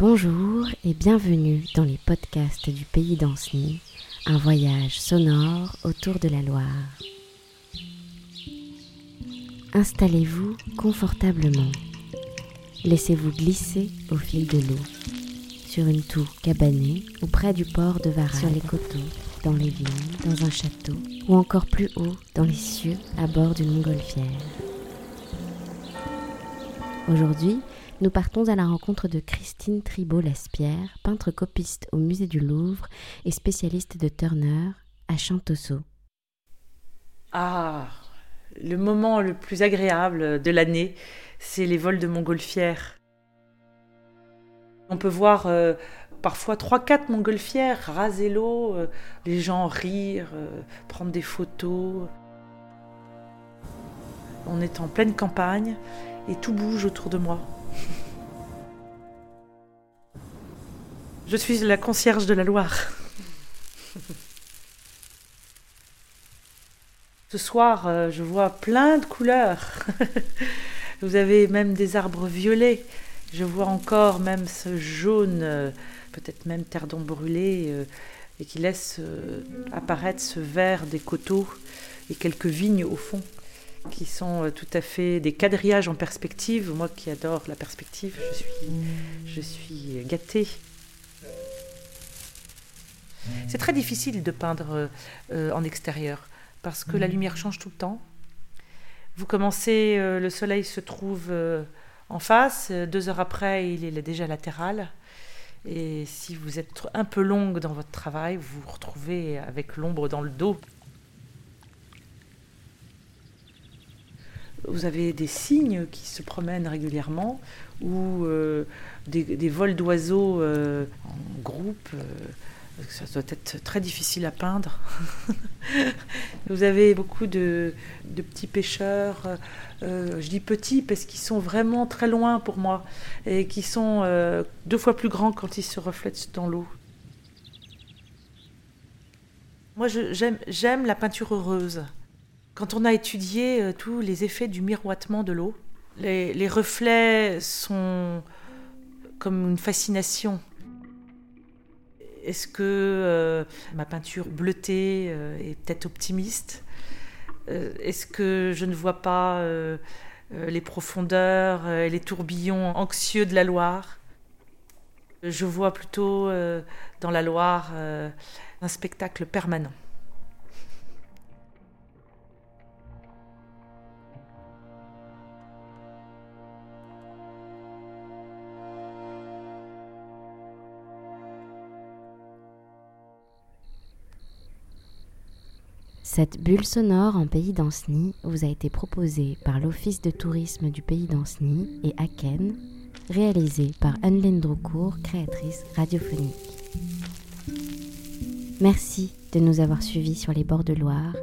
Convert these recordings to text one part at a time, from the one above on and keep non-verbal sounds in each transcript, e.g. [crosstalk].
Bonjour et bienvenue dans les podcasts du pays d'Anceny, un voyage sonore autour de la Loire. Installez-vous confortablement. Laissez-vous glisser au fil de l'eau, sur une tour cabanée ou près du port de Varennes, sur les coteaux, dans les vignes, dans un château, ou encore plus haut, dans les cieux, à bord d'une montgolfière. Aujourd'hui, nous partons à la rencontre de Christine Tribault-Laspierre, peintre copiste au musée du Louvre et spécialiste de Turner à Chantosso. Ah, le moment le plus agréable de l'année, c'est les vols de montgolfières. On peut voir euh, parfois 3-4 montgolfières raser l'eau, euh, les gens rire, euh, prendre des photos. On est en pleine campagne et tout bouge autour de moi. Je suis la concierge de la Loire. Ce soir, euh, je vois plein de couleurs. [laughs] Vous avez même des arbres violets. Je vois encore même ce jaune, euh, peut-être même terre d'ombre brûlée, euh, et qui laisse apparaître ce vert des coteaux et quelques vignes au fond qui sont euh, tout à fait des quadrillages en perspective. Moi qui adore la perspective, je suis, je suis gâtée. C'est très difficile de peindre euh, en extérieur parce que la lumière change tout le temps. Vous commencez, euh, le soleil se trouve en face, deux heures après, il est déjà latéral. Et si vous êtes un peu longue dans votre travail, vous vous retrouvez avec l'ombre dans le dos. Vous avez des cygnes qui se promènent régulièrement ou euh, des, vols d'oiseaux euh, en groupe. Euh, ça doit être très difficile à peindre. [laughs] vous avez beaucoup de, petits pêcheurs. je dis petits parce qu'ils sont vraiment très loin pour moi et qui sont deux fois plus grands quand ils se reflètent dans l'eau. Moi, j'aime la peinture heureuse. Quand on a étudié euh, tous les effets du miroitement de l'eau, les, reflets sont comme une fascination. Est-ce que euh, ma peinture bleutée euh, est peut-être optimiste? Est-ce que je ne vois pas les profondeurs et les tourbillons anxieux de la Loire? Je vois plutôt dans la Loire un spectacle permanent. Cette bulle sonore en pays d'Anceny vous a été proposée par l'Office de tourisme du pays d'Anceny et Aken, réalisée par Anne Droucourt, créatrice radiophonique. Merci de nous avoir suivis sur les bords de Loire,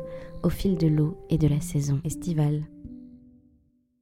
au fil de l'eau et de la saison estivale.